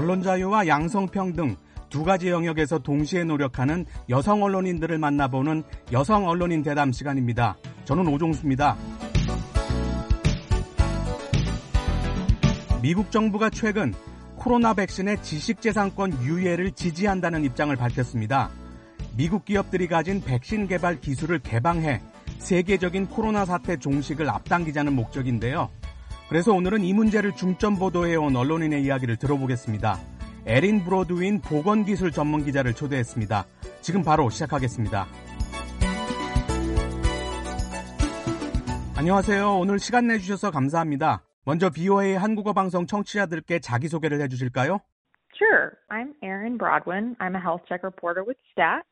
언론 자유와 양성평등 두 가지 영역에서 동시에 노력하는 여성 언론인들을 만나보는 여성 언론인 대담 시간입니다. 저는 오종수입니다. 미국 정부가 최근 코로나 백신의 지식재산권 유예를 지지한다는 입장을 밝혔습니다. 미국 기업들이 가진 백신 개발 기술을 개방해 세계적인 코로나 사태 종식을 앞당기자는 목적인데요. 그래서 오늘은 이 문제를 중점 보도해온 언론인의 이야기를 들어보겠습니다. 에린 브로드윈 보건기술 전문 기자를 초대했습니다. 지금 바로 시작하겠습니다. 안녕하세요. 오늘 시간 내주셔서 감사합니다. 먼저 BOA 한국어 방송 청취자들께 자기소개를 해주실까요? Sure. I'm Erin Broadwin. I'm a health check reporter with STAT.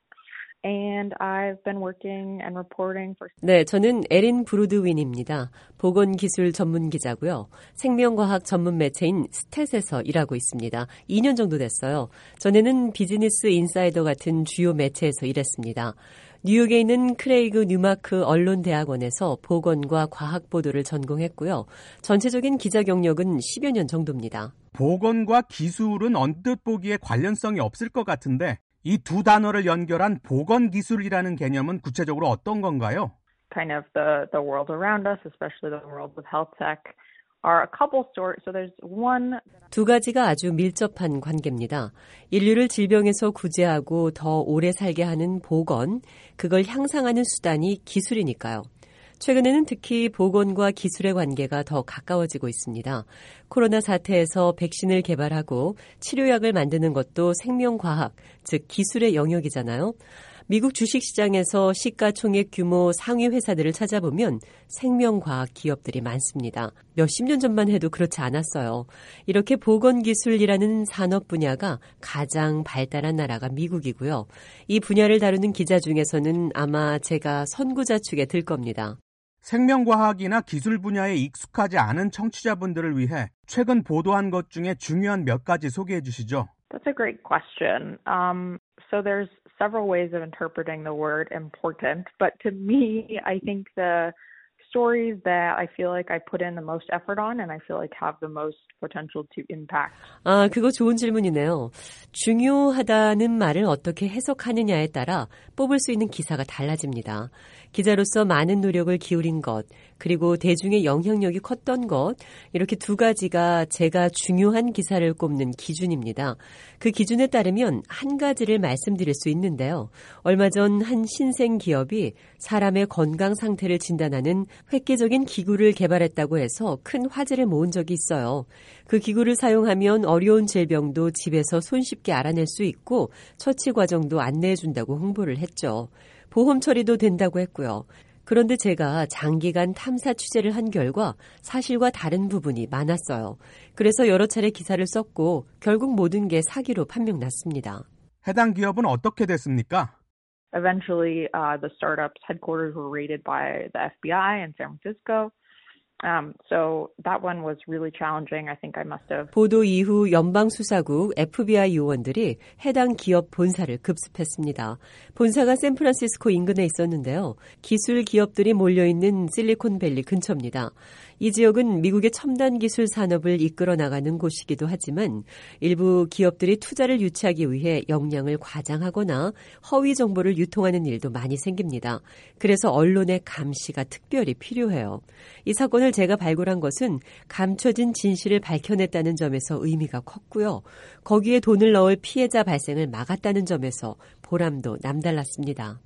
And I've been working and reporting for 네, 저는 에린 브로드윈입니다. 보건기술 전문 기자고요. 생명과학 전문 매체인 스탯에서 일하고 있습니다. 2년 정도 됐어요. 전에는 비즈니스 인사이더 같은 주요 매체에서 일했습니다. 뉴욕에 있는 크레이그 뉴마크 언론대학원에서 보건과 과학 보도를 전공했고요. 전체적인 기자 경력은 10여 년 정도입니다. 보건과 기술은 언뜻 보기에 관련성이 없을 것 같은데 이 두 단어를 연결한 보건 기술이라는 개념은 구체적으로 어떤 건가요? kind of the the world around us, especially the world with health tech. are a couple stories. So there's one. 두 가지가 아주 밀접한 관계입니다. 인류를 질병에서 구제하고 더 오래 살게 하는 보건, 그걸 향상하는 수단이 기술이니까요. 최근에는 특히 보건과 기술의 관계가 더 가까워지고 있습니다. 코로나 사태에서 백신을 개발하고 치료약을 만드는 것도 생명과학, 즉 기술의 영역이잖아요. 미국 주식시장에서 시가총액 규모 상위 회사들을 찾아보면 생명과학 기업들이 많습니다. 몇십 년 전만 해도 그렇지 않았어요. 이렇게 보건기술이라는 산업 분야가 가장 발달한 나라가 미국이고요. 이 분야를 다루는 기자 중에서는 아마 제가 선구자 축에 들 겁니다. 생명과학이나 기술 분야에 익숙하지 않은 청취자분들을 위해 최근 보도한 것 중에 중요한 몇 가지 소개해 주시죠. That's a great question. Um, so there's several ways of interpreting the word important, but to me, I think the stories that I feel like I put in the most effort on and I feel like have the most potential to impact. 아, 그거 좋은 질문이네요. 중요하다는 말을 어떻게 해석하느냐에 따라 뽑을 수 있는 기사가 달라집니다. 기자로서 많은 노력을 기울인 것, 그리고 대중의 영향력이 컸던 것, 이렇게 두 가지가 제가 중요한 기사를 꼽는 기준입니다. 그 기준에 따르면 한 가지를 말씀드릴 수 있는데요. 얼마 전 한 신생 기업이 사람의 건강 상태를 진단하는 획기적인 기구를 개발했다고 해서 큰 화제를 모은 적이 있어요. 그 기구를 사용하면 어려운 질병도 집에서 손쉽게 알아낼 수 있고 처치 과정도 안내해 준다고 홍보를 했죠. 보험 처리도 된다고 했고요. 그런데 제가 장기간 탐사 취재를 한 결과 사실과 다른 부분이 많았어요. 그래서 여러 차례 기사를 썼고 결국 모든 게 사기로 판명 났습니다. 해당 기업은 어떻게 됐습니까? Eventually, uh, the startup's headquarters were raided by the FBI in San Francisco. Um, so that one was really challenging. I think I must have. 보도 이후 연방수사국 FBI 요원들이 해당 기업 본사를 급습했습니다. 본사가 샌프란시스코 인근에 있었는데요. 기술 기업들이 몰려있는 실리콘밸리 근처입니다. 이 지역은 미국의 첨단 기술 산업을 이끌어 나가는 곳이기도 하지만 일부 기업들이 투자를 유치하기 위해 역량을 과장하거나 허위 정보를 유통하는 일도 많이 생깁니다. 그래서 언론의 감시가 특별히 필요해요. 이 사건을 제가 발굴한 것은 감춰진 진실을 밝혀냈다는 점에서 의미가 컸고요. 거기에 돈을 넣을 피해자 발생을 막았다는 점에서 보람도 남달랐습니다.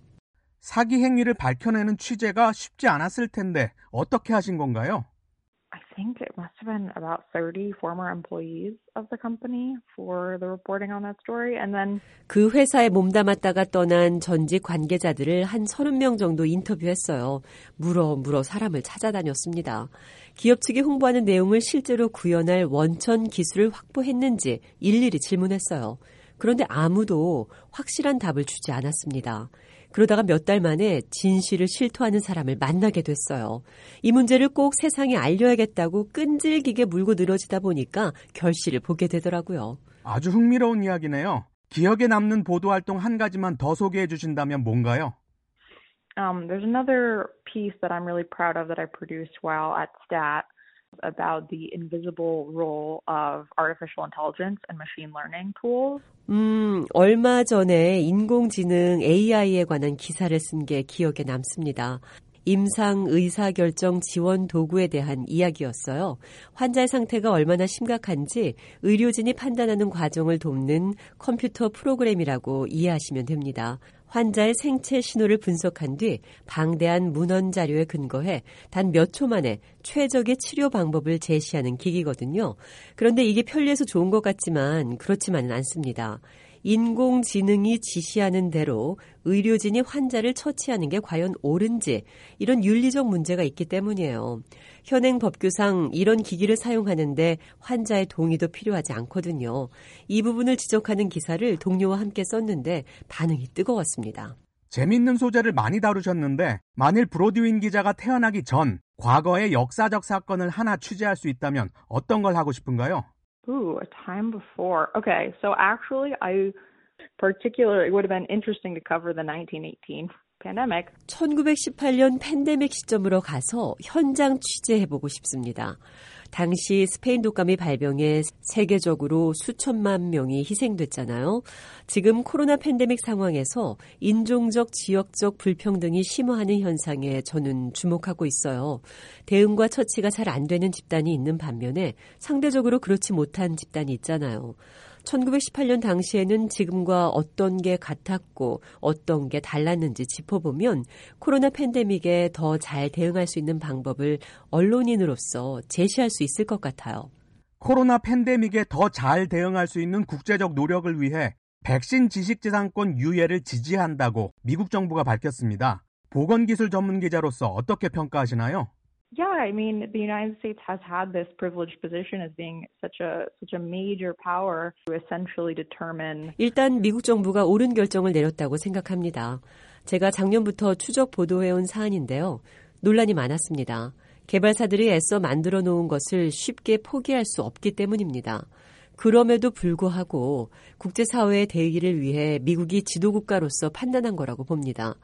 사기 행위를 밝혀내는 취재가 쉽지 않았을 텐데 어떻게 하신 건가요? Think it must have been about 30 former employees of the company for the reporting on that story. And then 그 회사에 몸담았다가 떠난 전직 관계자들을 한 30명 정도 인터뷰했어요. 물어 물어 사람을 찾아다녔습니다. 기업 측이 홍보하는 내용을 실제로 구현할 원천 기술을 확보했는지 일일이 질문했어요. 그런데 아무도 확실한 답을 주지 않았습니다. 그러다가 몇 달 만에 진실을 실토하는 사람을 만나게 됐어요. 이 문제를 꼭 세상에 알려야겠다고 끈질기게 물고 늘어지다 보니까 결실을 보게 되더라고요. 아주 흥미로운 이야기네요. 기억에 남는 보도 활동 한 가지만 더 소개해 주신다면 뭔가요? Um, there's another piece that I'm really proud of that I produced while at STAT. About the invisible role of artificial intelligence and machine learning tools. 음, 얼마 전에 인공지능 AI에 관한 기사를 쓴 게 기억에 남습니다. 임상 의사 결정 지원 도구에 대한 이야기였어요. 환자의 상태가 얼마나 심각한지 의료진이 판단하는 과정을 돕는 컴퓨터 프로그램이라고 이해하시면 됩니다. 환자의 생체 신호를 분석한 뒤 방대한 문헌 자료에 근거해 단 몇 초 만에 최적의 치료 방법을 제시하는 기기거든요. 그런데 이게 편리해서 좋은 것 같지만 그렇지만은 않습니다. 인공지능이 지시하는 대로 의료진이 환자를 처치하는 게 과연 옳은지 이런 윤리적 문제가 있기 때문이에요. 현행 법규상 이런 기기를 사용하는데 환자의 동의도 필요하지 않거든요. 이 부분을 지적하는 기사를 동료와 함께 썼는데 반응이 뜨거웠습니다. 재밌는 소재를 많이 다루셨는데 만일 브로드윈 기자가 태어나기 전 과거의 역사적 사건을 하나 취재할 수 있다면 어떤 걸 하고 싶은가요? Ooh, a time before. Okay, so actually, I particularly it would have been interesting to cover the 1918 pandemic. 1918년 팬데믹 시점으로 가서 현장 취재해보고 싶습니다. 당시 스페인 독감이 발병해 세계적으로 수천만 명이 희생됐잖아요. 지금 코로나 팬데믹 상황에서 인종적, 지역적 불평등이 심화하는 현상에 저는 주목하고 있어요. 대응과 처치가 잘 안 되는 집단이 있는 반면에 상대적으로 그렇지 못한 집단이 있잖아요. 1918년 당시에는 지금과 어떤 게 같았고 어떤 게 달랐는지 짚어보면 코로나 팬데믹에 더 잘 대응할 수 있는 방법을 언론인으로서 제시할 수 있을 것 같아요. 코로나 팬데믹에 더 잘 대응할 수 있는 국제적 노력을 위해 백신 지식재산권 유예를 지지한다고 미국 정부가 밝혔습니다. 보건기술 전문 기자로서 어떻게 평가하시나요? Yeah, I mean, the United States has had this privileged position as being such a such a major power to essentially determine. 일단 미국 정부가 옳은 결정을 내렸다고 생각합니다. 제가 작년부터 추적 보도해온 사안인데요. 논란이 많았습니다. 개발사들이 애써 만들어 놓은 것을 쉽게 포기할 수 없기 때문입니다. 그럼에도 불구하고 국제사회의 대의를 위해 미국이 지도국가로서 판단한 거라고 봅니다.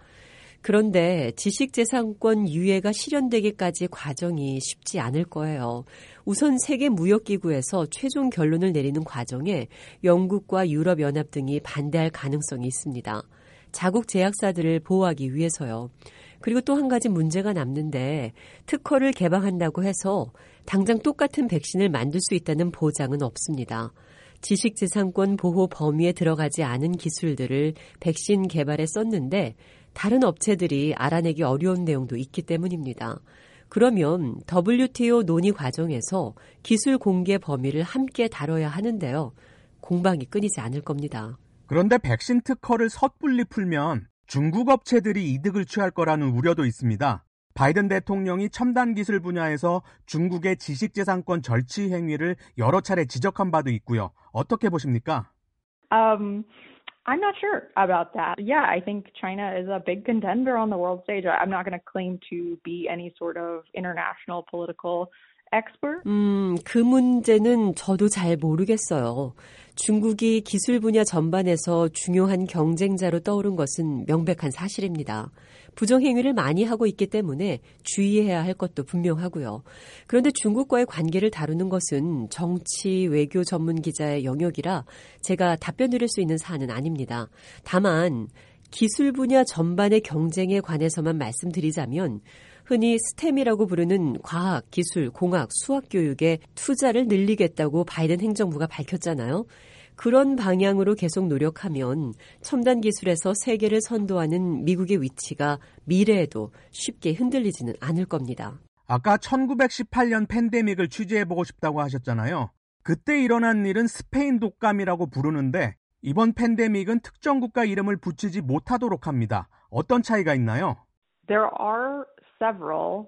그런데 지식재산권 유예가 실현되기까지 과정이 쉽지 않을 거예요. 우선 세계 무역기구에서 최종 결론을 내리는 과정에 영국과 유럽연합 등이 반대할 가능성이 있습니다. 자국 제약사들을 보호하기 위해서요. 그리고 또 한 가지 문제가 남는데 특허를 개방한다고 해서 당장 똑같은 백신을 만들 수 있다는 보장은 없습니다. 지식재산권 보호 범위에 들어가지 않은 기술들을 백신 개발에 썼는데 다른 업체들이 알아내기 어려운 내용도 있기 때문입니다. 그러면 WTO 논의 과정에서 기술 공개 범위를 함께 다뤄야 하는데요. 공방이 끊이지 않을 겁니다. 그런데 백신 특허를 섣불리 풀면 중국 업체들이 이득을 취할 거라는 우려도 있습니다. 바이든 대통령이 첨단 기술 분야에서 중국의 지식재산권 절취 행위를 여러 차례 지적한 바도 있고요. 어떻게 보십니까? Um, I'm not sure about that. Yeah, I think China is a big contender on the world stage. I'm not going to claim to be any sort of international political expert. 음, 그 문제는 저도 잘 모르겠어요. 중국이 기술 분야 전반에서 중요한 경쟁자로 떠오른 것은 명백한 사실입니다. 부정행위를 많이 하고 있기 때문에 주의해야 할 것도 분명하고요. 그런데 중국과의 관계를 다루는 것은 정치, 외교 전문 기자의 영역이라 제가 답변 드릴 수 있는 사안은 아닙니다. 다만, 기술 분야 전반의 경쟁에 관해서만 말씀드리자면 흔히 스템이라고 부르는 과학, 기술, 공학, 수학 교육에 투자를 늘리겠다고 바이든 행정부가 밝혔잖아요. 그런 방향으로 계속 노력하면 첨단 기술에서 세계를 선도하는 미국의 위치가 미래에도 쉽게 흔들리지는 않을 겁니다. 아까 1918년 팬데믹을 취재해보고 싶다고 하셨잖아요. 그때 일어난 일은 스페인 독감이라고 부르는데 이번 팬데믹은 특정 국가 이름을 붙이지 못하도록 합니다. 어떤 차이가 있나요? There are several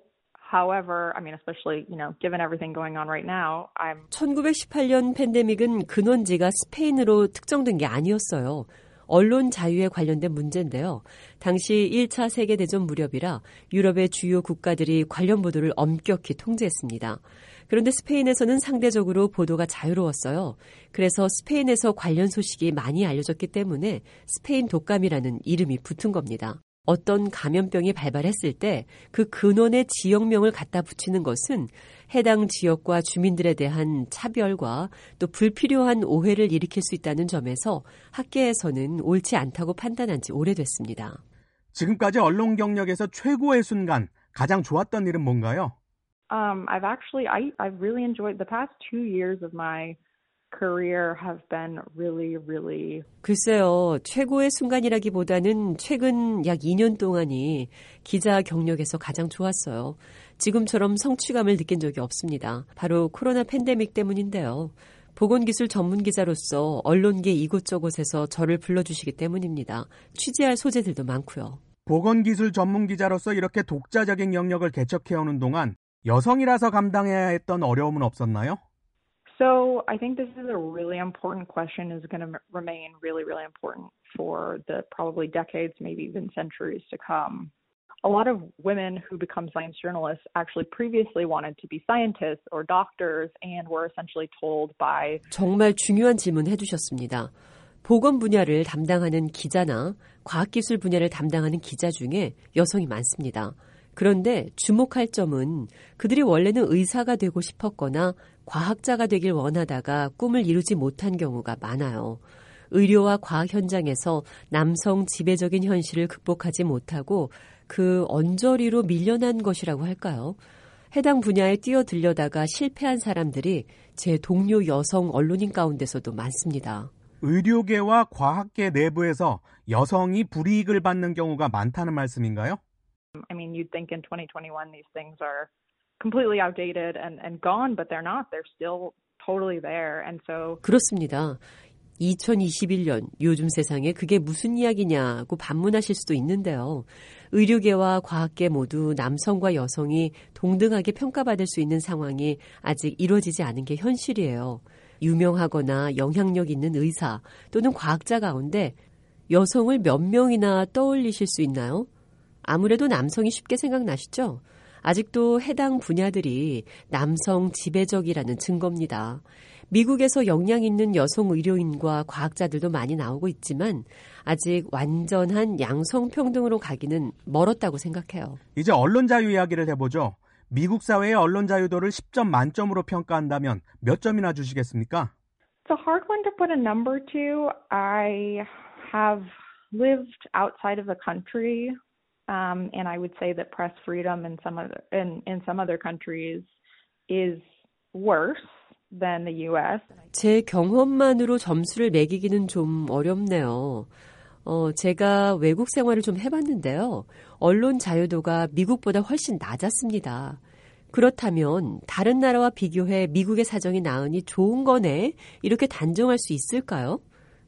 However, I mean, especially, you know, given everything going on right now, I'm 1918년 팬데믹은 근원지가 스페인으로 특정된 게 아니었어요. 언론 자유에 관련된 문제인데요. 당시 1차 세계대전 무렵이라 유럽의 주요 국가들이 관련 보도를 엄격히 통제했습니다. 그런데 스페인에서는 상대적으로 보도가 자유로웠어요. 그래서 스페인에서 관련 소식이 많이 알려졌기 때문에 스페인 독감이라는 이름이 붙은 겁니다. 어떤 감염병이 발발했을 때 그 근원의 지역명을 갖다 붙이는 것은 해당 지역과 주민들에 대한 차별과 또 불필요한 오해를 일으킬 수 있다는 점에서 학계에서는 옳지 않다고 판단한 지 오래됐습니다. 지금까지 언론 경력에서 최고의 순간, 가장 좋았던 일은 뭔가요? Um, I've actually I I've really enjoyed the past two years of my career have been really really 글쎄요, 최고의 순간이라기보다는 최근 약 2년 동안이 기자 경력에서 가장 좋았어요. 지금처럼 성취감을 느낀 적이 없습니다. 바로 코로나 팬데믹 때문인데요. 보건기술 전문 기자로서 언론계 이곳저곳에서 저를 불러주시기 때문입니다. 취재할 소재들도 많고요. 보건기술 전문 기자로서 이렇게 독자적인 영역을 개척해오는 동안 여성이라서 감당해야 했던 어려움은 없었나요? So I think this is a really important question is going to remain really really important for the probably decades maybe even centuries to come. A lot of women who become science journalists actually previously wanted to be scientists or doctors and were essentially told by 정말 중요한 질문 해주셨습니다. 보건 분야를 담당하는 기자나 과학기술 분야를 담당하는 기자 중에 여성이 많습니다. 그런데 주목할 점은 그들이 원래는 의사가 되고 싶었거나 과학자가 되길 원하다가 꿈을 이루지 못한 경우가 많아요. 의료와 과학 현장에서 남성 지배적인 현실을 극복하지 못하고 그 언저리로 밀려난 것이라고 할까요? 해당 분야에 뛰어들려다가 실패한 사람들이 제 동료 여성 언론인 가운데서도 많습니다. 의료계와 과학계 내부에서 여성이 불이익을 받는 경우가 많다는 말씀인가요? I mean, you'd think in 2021 these things are completely outdated and, and gone, but they're not. They're still totally there. And so 그렇습니다. 2021년 요즘 세상에 그게 무슨 이야기냐고 반문하실 수도 있는데요. 의료계와 과학계 모두 남성과 여성이 동등하게 평가받을 수 있는 상황이 아직 이루어지지 않은 게 현실이에요. 유명하거나 영향력 있는 의사 또는 과학자 가운데 여성을 몇 명이나 떠올리실 수 있나요? 아무래도 남성이 쉽게 생각나시죠? 아직도 해당 분야들이 남성 지배적이라는 증거입니다. 미국에서 역량 있는 여성 의료인과 과학자들도 많이 나오고 있지만 아직 완전한 양성평등으로 가기는 멀었다고 생각해요. 이제 언론 자유 이야기를 해보죠. 미국 사회의 언론 자유도를 10점 만점으로 평가한다면 몇 점이나 주시겠습니까? It's a hard one to put a number to. I have lived outside of the country, um, and I would say that press freedom in some other in, in some other countries is worse than the U.S. 제 경험만으로 점수를 매기기는 좀 어렵네요. 어, 제가 외국 생활을 좀 해봤는데요. 언론 자유도가 미국보다 훨씬 낮았습니다. 그렇다면 다른 나라와 비교해 미국의 사정이 나으니 좋은 거네? 이렇게 단정할 수 있을까요?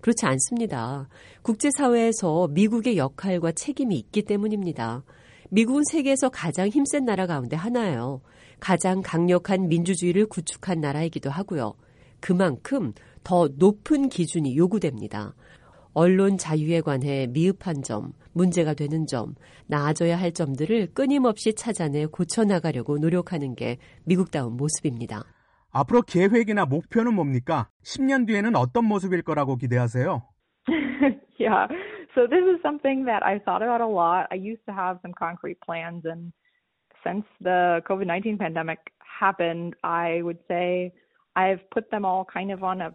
그렇지 않습니다. 국제사회에서 미국의 역할과 책임이 있기 때문입니다. 미국은 세계에서 가장 힘센 나라 가운데 하나예요. 가장 강력한 민주주의를 구축한 나라이기도 하고요. 그만큼 더 높은 기준이 요구됩니다. 언론 자유에 관해 미흡한 점, 문제가 되는 점, 나아져야 할 점들을 끊임없이 찾아내 고쳐나가려고 노력하는 게 미국다운 모습입니다. 앞으로 계획이나 목표는 뭡니까? 10년 뒤에는 어떤 모습일 거라고 기대하세요? yeah. So this is something that I've thought about a lot. I used to have some concrete plans and since the COVID-19 pandemic happened, I would say I've put them all kind of on a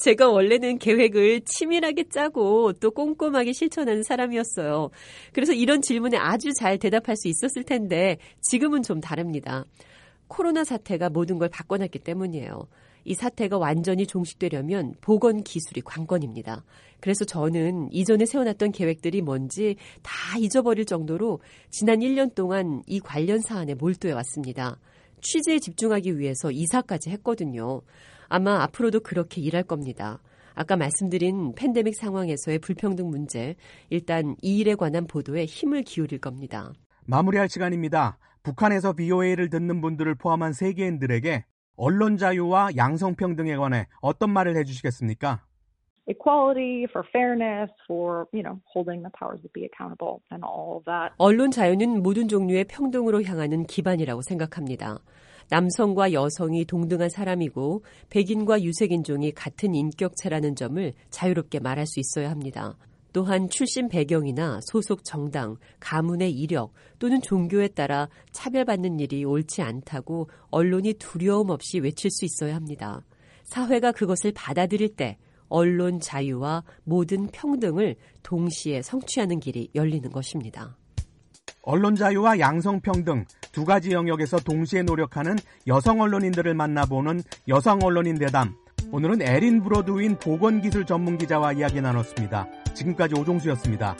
제가 원래는 계획을 치밀하게 짜고 또 꼼꼼하게 실천하는 사람이었어요. 그래서 이런 질문에 아주 잘 대답할 수 있었을 텐데 지금은 좀 다릅니다. 코로나 사태가 모든 걸 바꿔놨기 때문이에요. 이 사태가 완전히 종식되려면 보건 기술이 관건입니다. 그래서 저는 이전에 세워놨던 계획들이 뭔지 다 잊어버릴 정도로 지난 1년 동안 이 관련 사안에 몰두해 왔습니다. 취재에 집중하기 위해서 이사까지 했거든요. 아마 앞으로도 그렇게 일할 겁니다. 아까 말씀드린 팬데믹 상황에서의 불평등 문제, 일단 이 일에 관한 보도에 힘을 기울일 겁니다. 마무리할 시간입니다. 북한에서 BOA를 듣는 분들을 포함한 세계인들에게 언론 자유와 양성평등에 관해 어떤 말을 해주시겠습니까? equality, for fairness, for, you know, holding the powers that be accountable and all of that. 언론 자유는 모든 종류의 평등으로 향하는 기반이라고 생각합니다. 남성과 여성이 동등한 사람이고 백인과 유색인종이 같은 인격체라는 점을 자유롭게 말할 수 있어야 합니다. 또한 출신 배경이나 소속 정당, 가문의 이력 또는 종교에 따라 차별받는 일이 옳지 않다고 언론이 두려움 없이 외칠 수 있어야 합니다. 사회가 그것을 받아들일 때 언론 자유와 모든 평등을 동시에 성취하는 길이 열리는 것입니다. 언론 자유와 양성평등 두 가지 영역에서 동시에 노력하는 여성 언론인들을 만나보는 여성 언론인 대담. 오늘은 에린 브로드윈 보건기술 전문 기자와 이야기 나눴습니다. 지금까지 오종수였습니다.